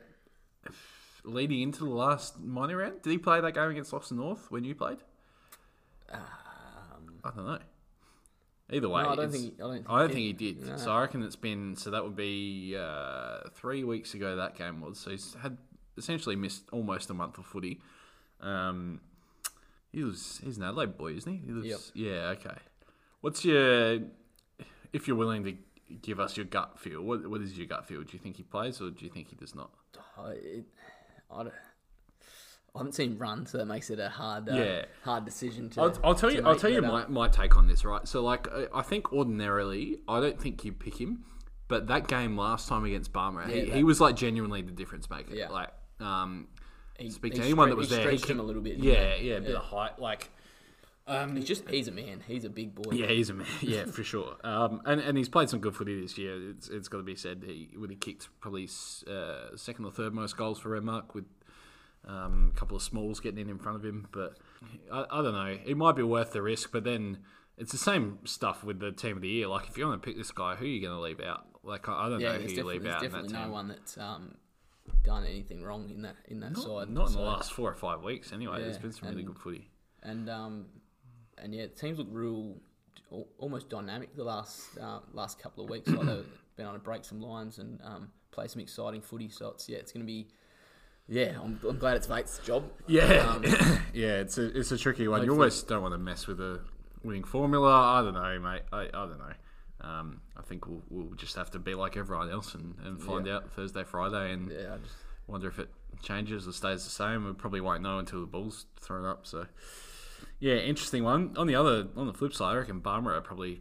leading into the last minor round? Did he play that game against Loxton North when you played? I don't know. Either way, No, I don't think. I don't. I don't think he did. No. So I reckon it's been so that would be uh, three weeks ago that game was. So he's had essentially missed almost a month of footy. Um, he was he's an Adelaide boy, isn't he? he lives, Yeah. Okay. What's your if you're willing to give us your gut feel? What what is your gut feel? Do you think he plays or do you think he does not? I, it, I, don't, I haven't seen run, so that makes it a hard, uh, Yeah. hard decision to. I'll, I'll tell you. I'll tell you my, my take on this. Right. So like, I- I think ordinarily, I don't think you pick him, but that game last time against Barmer, he, Yeah, he that- was like genuinely the difference maker. Yeah. Like, um, he- speak he to anyone that was he there. He can, him a little bit. Yeah, yeah, a bit Yeah. of height. Like, um, He's just he's a man. He's a big boy. yeah, he's a man. Yeah, for sure. Um, and, and he's played some good footy this year. It's, it's got to be said. He when he kicked probably uh, second or third most goals for Renmark with um, a couple of smalls getting in in front of him. But I, I don't know. It might be worth the risk. But then it's the same stuff with the team of the year. Like if you want to pick this guy, who are you going to leave out? Like I, I don't yeah. know who you leave there's out in that definitely no team. one that's um, done anything wrong in that in that Not, side. not in the last four or five weeks. Anyway, there's Yeah, been some really good footy. and um, and yeah, teams look real, almost dynamic the last uh, last couple of weeks. Like they've been able to break some lines and um, play some exciting footy. So it's yeah, it's going to be. Yeah, I'm, I'm glad it's Vate's job. Yeah, Um, yeah, it's a it's a tricky one. You always don't want to mess with a winning formula. I don't know, mate. I, I don't know. Um, I think we'll, we'll just have to be like everyone else and, and find out Thursday, Friday, and yeah, I just, wonder if it changes or stays the same. We probably won't know until the ball's thrown up. So, yeah, interesting one. On the other, on the flip side, I reckon Barmer are probably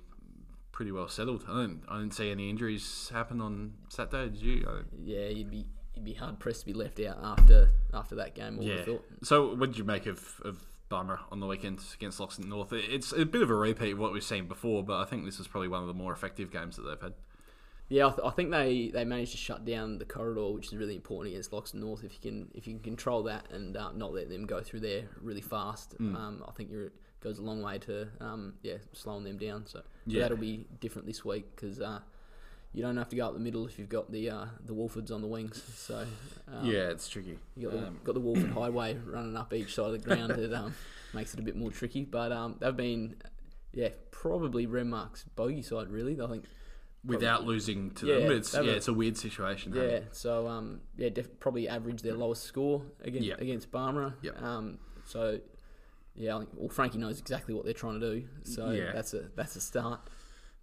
pretty well settled. I didn't I didn't see any injuries happen on Saturday. Did you? I, yeah, you'd be you'd be hard pressed to be left out after after that game. Yeah. So, what did you make of, of Barmer on the weekend against Loxton North? It's a bit of a repeat of what we've seen before, but I think this is probably one of the more effective games that they've had. Yeah, I, th- I think they, they managed to shut down the corridor, which is really important against Loxton North. If you can if you can control that and uh, not let them go through there really fast, Mm. um, I think you're, it goes a long way to um, yeah slowing them down. So, so Yeah. that'll be different this week because uh, you don't have to go up the middle if you've got the uh, the Worsfolds on the wings. So um, yeah, it's tricky. you got the, Um, got the Worsfold Highway running up each side of the ground. It um, makes it a bit more tricky, but um, they've been yeah probably Renmark's bogey side really. I think without losing to Yeah, them, it's yeah, it's a weird situation. Yeah, hey? so um, yeah, def- probably average their lowest score against Yep. against Barmera. Yep. Um, so yeah, I think, well, Frankie knows exactly what they're trying to do. So Yeah. that's a that's a start.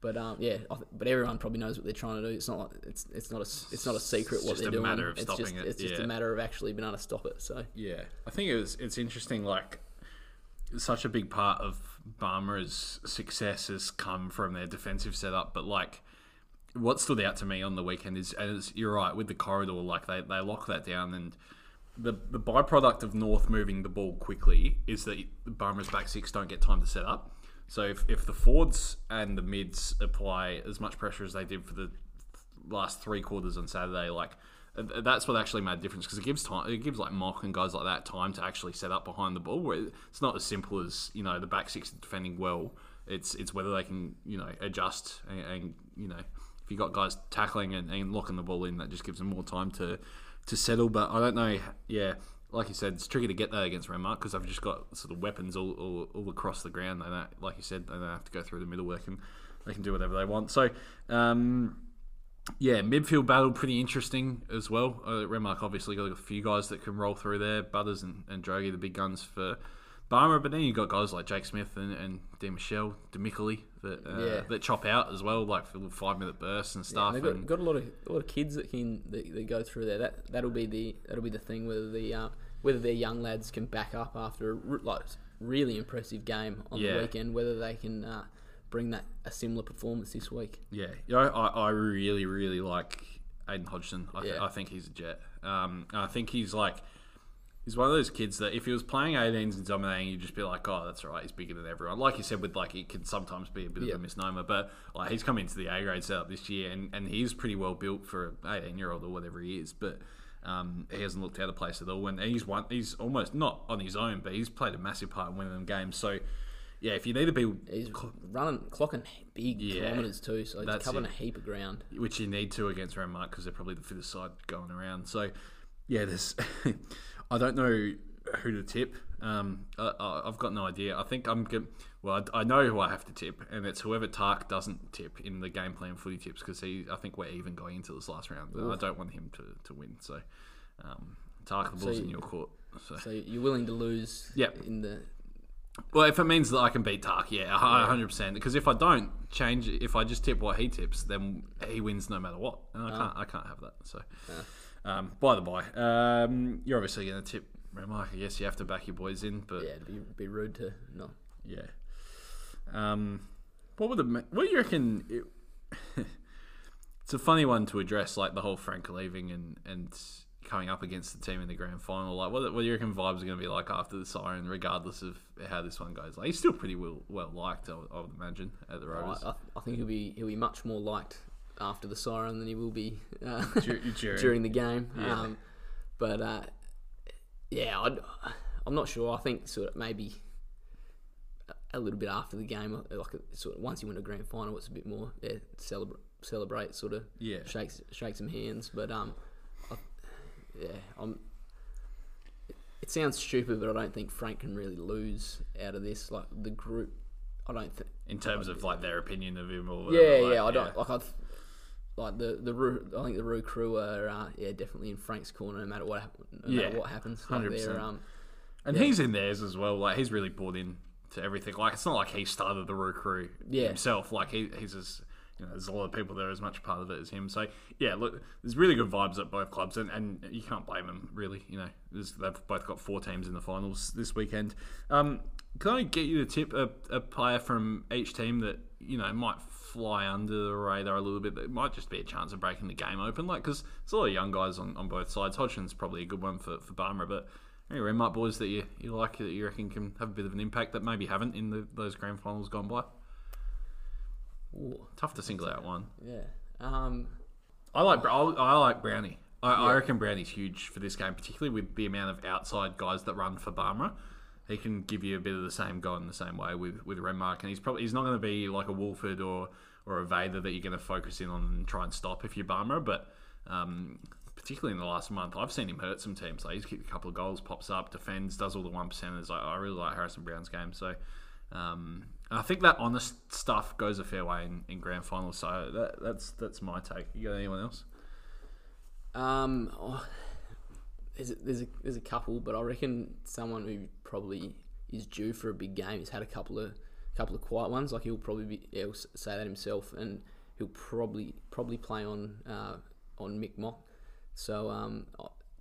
But um, yeah, th- but everyone probably knows what they're trying to do. It's not like it's it's not a it's not a secret It's what they're a doing. matter of it's just it, it's just yeah. a matter of actually being able to stop it. So Yeah, I think it was. It's interesting. Like, such a big part of Barmer's success has come from their defensive setup. But like, what stood out to me on the weekend is, as you're right with the corridor, like they they lock that down, and the the byproduct of North moving the ball quickly is that Barmer's back six don't get time to set up. So if, if the forwards and the mids apply as much pressure as they did for the last three quarters on Saturday, like that's what actually made a difference because it gives time. It gives like Mock and guys like that time to actually set up behind the ball. Where it's not as simple as you know the back six defending well. It's it's whether they can you know adjust and, and you know if you got guys tackling and, and locking the ball in, that just gives them more time to to settle. But I don't know. Yeah, like you said, it's tricky to get that against Renmark because they've just got sort of weapons all, all, all across the ground. They don't, like you said, they don't have to go through the middle. They can they can do whatever they want. So. Um, yeah, midfield battle pretty interesting as well. Uh, Renmark obviously got a few guys that can roll through there, Butters and, and Drogi, the big guns for Barmer. But then you've got guys like Jake Smith and, and De Michelle, Demicoli that uh, Yeah. that chop out as well, like for little five minute bursts and Yeah, stuff. they've got, and, got a lot of a lot of kids that can that, that go through there. That that'll be the that'll be the thing whether the uh, whether their young lads can back up after a like really impressive game on Yeah. the weekend. Whether they can uh, bring that a similar performance this week. Yeah, you know, I, I really, really like Aiden Hodgson. I, th- Yeah. I think he's a jet. Um, I think he's like, he's one of those kids that if he was playing 18s and dominating, you'd just be like, oh, that's all right. He's bigger than everyone. Like you said, with like, it can sometimes be a bit Yeah. of a misnomer, but like he's come into the A grade setup this year and, and he's pretty well built for an 18 year old or whatever he is. But um, he hasn't looked out of place at all. And he's won, he's almost not on his own, but he's played a massive part in winning them games. So, yeah, if you need to be, He's running, clocking big Yeah, kilometres too, so he's covering it. a heap of ground. which you need to against Renmark because they're probably the fittest side going around. So, yeah, there's. I don't know who to tip. Um, I, I- I've got no idea. I think I'm good. Well, I, I know who I have to tip, and it's whoever Tark doesn't tip in the game plan footy tips because he. I think we're even going into this last round, I don't want him to, to win. So, um, Tark, the ball's So in your court. So. So you're willing to lose Yep. in the Well, if it means that I can beat Tark, yeah, a hundred percent. Because if I don't change, if I just tip what he tips, then he wins no matter what, and I can't, I can't have that. So, um, by the by, um, you're obviously going to tip Renmark. I guess you have to back your boys in, but yeah, it'd be, be rude to not. yeah. Um, what would the what do you reckon? It, it's a funny one to address, like the whole Frank leaving and and coming up against the team in the grand final. Like, what, what do you reckon vibes are going to be like after the siren, regardless of how this one goes? Like, he's still pretty well well liked, I would, I would imagine, at the I, Rovers. I, I think he'll be he'll be much more liked after the siren than he will be uh, Dur- during- during the game. Yeah. Um, but uh, yeah, I'd, I'm not sure. I think sort of maybe a- little bit after the game, uh, like sort of once you win a grand final, it's a bit more yeah, celebrate, celebrate, sort of Yeah. shakes shake some hands. But um, I, yeah, I'm. It sounds stupid, but I don't think Frank can really lose out of this. Like the group, I don't think. in terms of like their opinion of him or Yeah, whatever, like, yeah. I don't like. I've like the the I think the Roo crew are uh, yeah definitely in Frank's corner no matter what hap- no matter Yeah, what happens. Like, 100%. um, And he's in theirs as well. Like he's really bought in to everything. Like it's not like he started the Roo crew Yeah. himself. Like he, he's as you know, there's a lot of people that are as much part of it as him. So yeah, look, there's really good vibes at both clubs, and, and you can't blame them really. You know, there's, they've both got four teams in the finals this weekend. Um, can I get you to tip a, a player from each team that you know might fly under the radar a little bit? That might just be a chance of breaking the game open. Like because there's a lot of young guys on, on both sides. Hodgson's probably a good one for for Barmer, but any Renmark boys that you, you like that you reckon can have a bit of an impact that maybe haven't in the, those grand finals gone by? ooh, Tough to single out one. yeah. Um, I like I, I like Brownie. I, I reckon Brownie's huge for this game, particularly with the amount of outside guys that run for Barmera. He can give you a bit of the same go in the same way with with Renmark, and he's probably he's not going to be like a Worsfold or or a Vader that you're going to focus in on and try and stop if you're Barmera. But um, particularly in the last month, I've seen him hurt some teams. Like he's kicked a couple of goals, pops up, defends, does all the one percenters. I, I really like Harrison Brown's game. So um, I think that honest stuff goes a fair way in, in grand finals. So that, that's that's my take. You got anyone else? um, oh, there's a, there's a there's a couple, but I reckon someone who probably is due for a big game. He's had a couple of couple of quiet ones. Like he'll probably be he'll say that himself, and he'll probably probably play on uh, on Mick Mock. So um,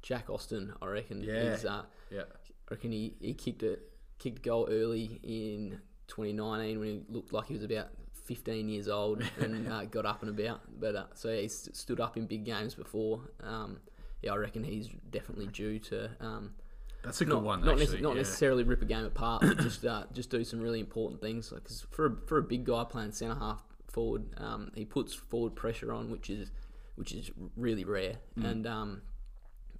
Jack Austin, I reckon, Yeah. is uh, Yeah. I reckon he, he kicked a kicked goal early in 2019 when he looked like he was about 15 years old and uh, got up and about. But uh, so yeah, he stood up in big games before. Um, yeah, I reckon he's definitely due to um, That's a good not one. not, actually, nece- not yeah. necessarily rip a game apart, but just uh, just do some really important things. Because for a, for a big guy playing centre half forward, um, he puts forward pressure on, which is which is really rare. Mm. And um,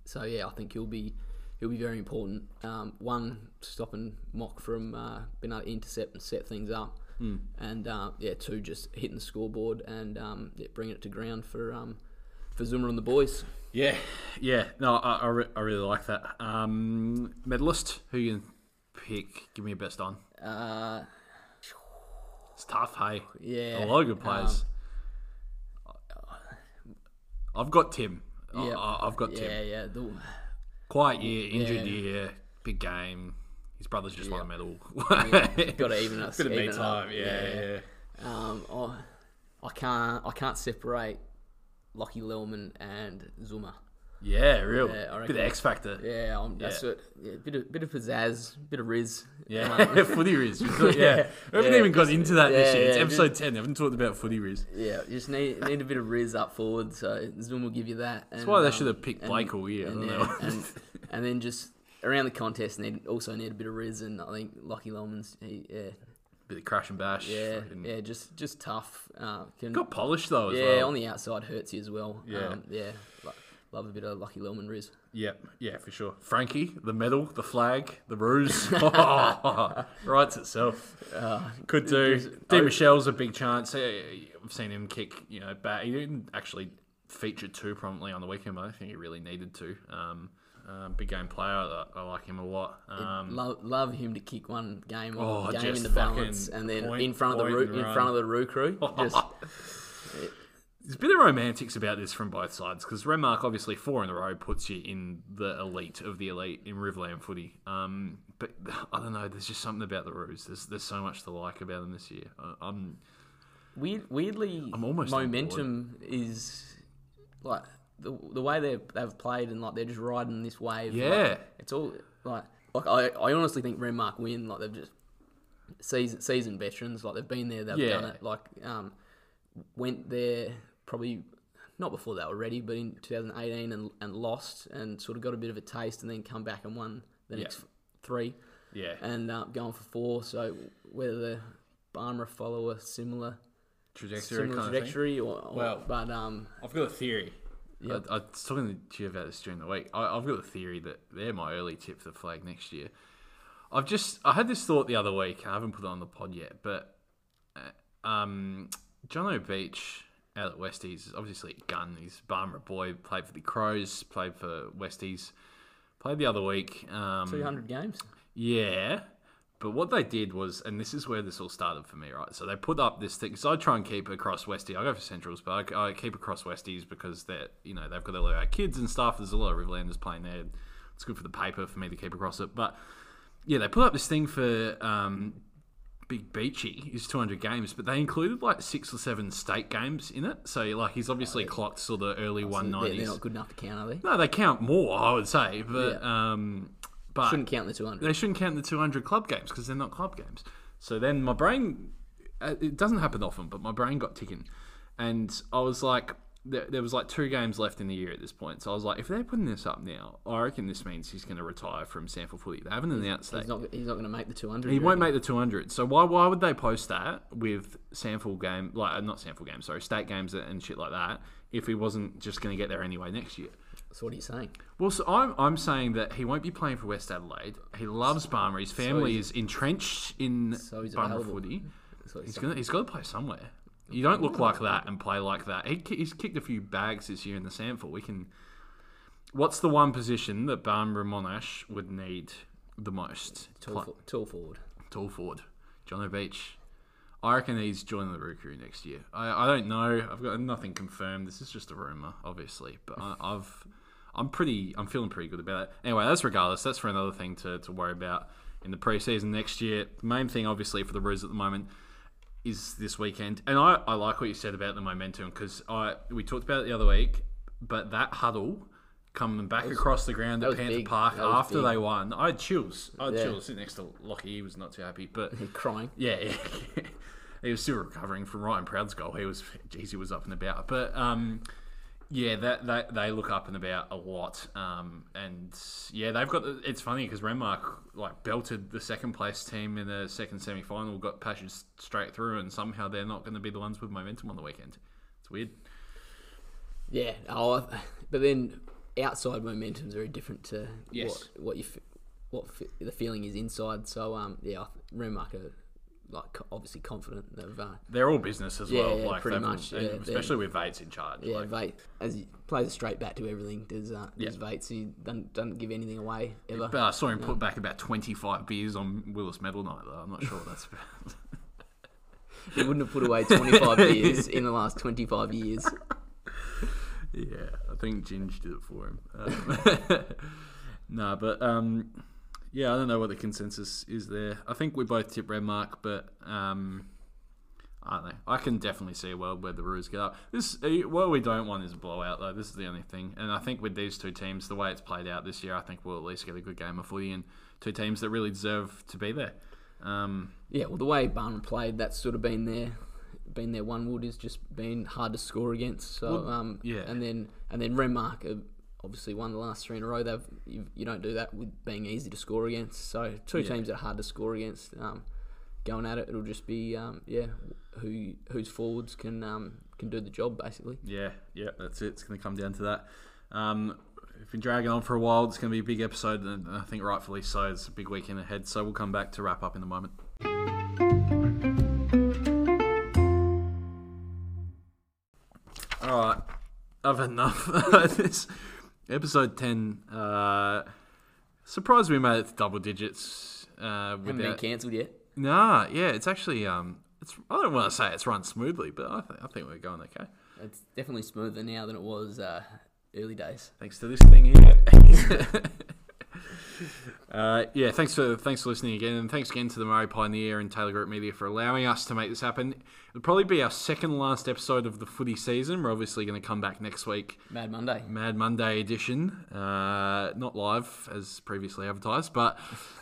so yeah, I think he'll be he'll be very important. Um, one, stopping Mock from uh, being able to intercept and set things up, Hmm. and uh, yeah, two, just hitting the scoreboard and um, yeah, bringing it to ground for um, for Zuma and the boys. Yeah, yeah. No, I, I, re- I really like that. Um, medalist, who you can pick? Give me your best on. Uh, It's tough, hey. yeah, A lot of good players. I've got Tim. Yeah, I, have got Tim. yeah, yeah. The, Quiet year, injured Yeah. year, big game. His brother's just won a medal. got to even us. Bit of me time, yeah, yeah. Um, I, I can't I can't separate Lockie Lelman and Zuma. Yeah, real. Yeah, I bit of X factor. Yeah, um, that's Yeah. it. Yeah, bit of bit of pizzazz, bit of riz. Yeah, Um, footy riz. Got- yeah. we haven't Yeah, even got into that this yeah, year. It's yeah, episode 10. We haven't talked about footy riz. yeah, you just need need a bit of riz up forward. So Zuma will give you that. That's why they should have picked Blake all year, I And, don't yeah, know. and, and then just around the contest, need also need a bit of riz. And I think Lockie Lelman's he, yeah Bit of crash and bash. yeah yeah just just tough. Uh, can, Got polished though as yeah well. on the outside hurts you as well. Yeah. um, yeah. Like, love a bit of Lockie Lelman Riz. Yeah, yeah, for sure. Frankie, the medal, the flag, the ruse, writes itself. Could do. D. Michelle's a big chance. I've seen him kick, you know, bat. He didn't actually feature too prominently on the weekend, but I don't think he really needed to. Um, um, big game player. I, I like him a lot. Um, love, love him to kick one game, Oh, game just in the balance, and then point, in front of the in run. front of the Roo crew. Just There's a bit of romantics about this from both sides because Renmark obviously four in a row puts you in the elite of the elite in Riverland footy. Um, but I don't know. There's just something about the Roos. There's there's so much to like about them this year. I, I'm weird, weirdly, I'm almost momentum is like the the way they they've played and like they're just riding this wave. like, Yeah. it's all like like I, I honestly think Renmark win. Like they've just season seasoned veterans. Like they've been there, they've Yeah. done it. Like um, went there probably not before they were ready, but in 2018 and and lost and sort of got a bit of a taste, and then come back and won the Yeah. next three yeah. and uh, going for four. So whether the Barmera follow a similar trajectory similar kind of thing. trajectory or, or Well- but um I've got a theory. Yep. I, I was talking to you about this during the week. I, I've got a theory that they're my early tip for the flag next year. I've just I had this thought the other week. I haven't put it on the pod yet, but uh, um, John O'Beach out at Westies, is obviously a gun. He's a Barmera boy. Played for the Crows. Played for Westies. Played the other week. Um, 200 games. yeah. But what they did was, and this is where this all started for me, right? So they put up this thing. So I try and keep across Westies. I go for Centrals, but I, I keep across Westies because they're, you know, they've got a lot of kids and stuff. There's a lot of Riverlanders playing there. It's good for the paper for me to keep across it. But yeah, they put up this thing for um, Big Beachy, his 200 games, but they included like six or seven state games in it. So like he's obviously clocked sort of early They're, 190s. they're not good enough to count, are they? No, they count more, I would say, but um, but Shouldn't count the 200. they shouldn't count the 200 club games because they're not club games. So then my brain, uh, it doesn't happen often, but my brain got ticking. And I was like, there, there was like two games left in the year at this point. So I was like, if they're putting this up now, I reckon this means he's going to retire from SANFL footy. They haven't announced that. He's not, he's not going to make the 200. He won't make the 200. So why why would they post that with SANFL game, like uh, not SANFL games, sorry, state games and shit like that, if he wasn't just going to get there anyway next year? So what are you saying? Well, so I'm, I'm saying that he won't be playing for West Adelaide. He loves Barmer. His family is entrenched in So he's Barmer available. footy. So He's gonna he's got to play somewhere. You don't look like that and play like that. He, ki- he's kicked a few bags this year in the sample. We can. What's the one position that Barmer Monash would need the most? tall, Pla- for, tall forward. tall forward, John O'Beach. I reckon he's joining the Roo crew next year. I, I don't know. I've got nothing confirmed. This is just a rumor, obviously, but I, I've I'm pretty I'm feeling pretty good about it. Anyway, that's regardless. That's for another thing to, to worry about in the preseason next year. The main thing, obviously, for the Roos at the moment is this weekend, and I, I like what you said about the momentum because I we talked about it the other week, but that huddle. Coming back across the ground at Panther big. Park after big. they won, I had chills. I had Yeah. chills sitting next to Lockie. He was not too happy, but Crying. yeah, yeah. he was still recovering from Ryan Proud's goal. He was, geez, he was up and about. But um, yeah, that, that they look up and about a lot. Um, and yeah, they've got. It's funny because Renmark like belted the second place team in the second semi final, got passage straight through, and somehow they're not going to be the ones with momentum on the weekend. It's weird. Yeah. Oh, but then outside momentum's very different to Yes. what what you what f- the feeling is inside. So um yeah, Renmark are like obviously confident. They've uh, They're all business as Yeah, well. yeah, like pretty much, yeah, especially with Vates in charge. yeah, like, Vate as he plays a straight bat to everything. Does uh, does Yeah. Vates? He doesn't doesn't give anything away ever. But I saw him put back about 25 beers on Whillas Medal night, though. I'm not sure what that's. About. he wouldn't have put away twenty five beers in the last twenty five years. Yeah, I think Ginge did it for him. Um, nah, but um, yeah, I don't know what the consensus is there. I think we both tip Renmark, but um, I don't know. I can definitely see a world where the Roos get up. This uh, what we don't want is a blowout, though. This is the only thing, and I think with these two teams, the way it's played out this year, I think we'll at least get a good game of footy and two teams that really deserve to be there. Um, Yeah, well, the way Barnum played, that's sort of been there been their one wood is just been hard to score against. So Well, um, yeah. and then and then Renmark have obviously won the last three in a row. They've you, you don't do that with being easy to score against. So two Yeah. teams that are hard to score against. Um, going at it, it'll just be um, yeah, who whose forwards can um, can do the job basically. Yeah, yeah, that's it. It's going to come down to that. Um, we've been dragging on for a while. It's going to be a big episode, and I think rightfully so. It's a big weekend ahead, so we'll come back to wrap up in a moment. All right, I've had enough. this episode ten. Uh, surprised we made it to double digits. Uh, Haven't been cancelled yet. nah, yeah, it's actually um, it's I don't want to say it's run smoothly, but I, th- I think we're going okay. It's definitely smoother now than it was uh, early days. Thanks to this thing here. uh, yeah, thanks for thanks for listening again, and thanks again to the Murray Pioneer and Taylor Group Media for allowing us to make this happen. It'll probably be our second last episode of the footy season. We're obviously going to come back next week, Mad Monday. Mad Monday edition, uh, not live as previously advertised, but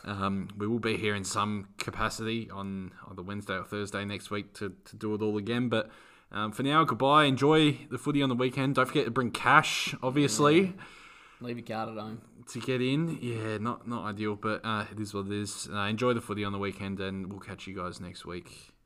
um, we will be here in some capacity on either Wednesday or Thursday next week to, to do it all again. But um, for now, goodbye. Enjoy the footy on the weekend. Don't forget to bring cash, obviously Leave your card at home. To get in. Yeah, not not ideal, but uh, it is what it is. Uh, enjoy the footy on the weekend, and we'll catch you guys next week.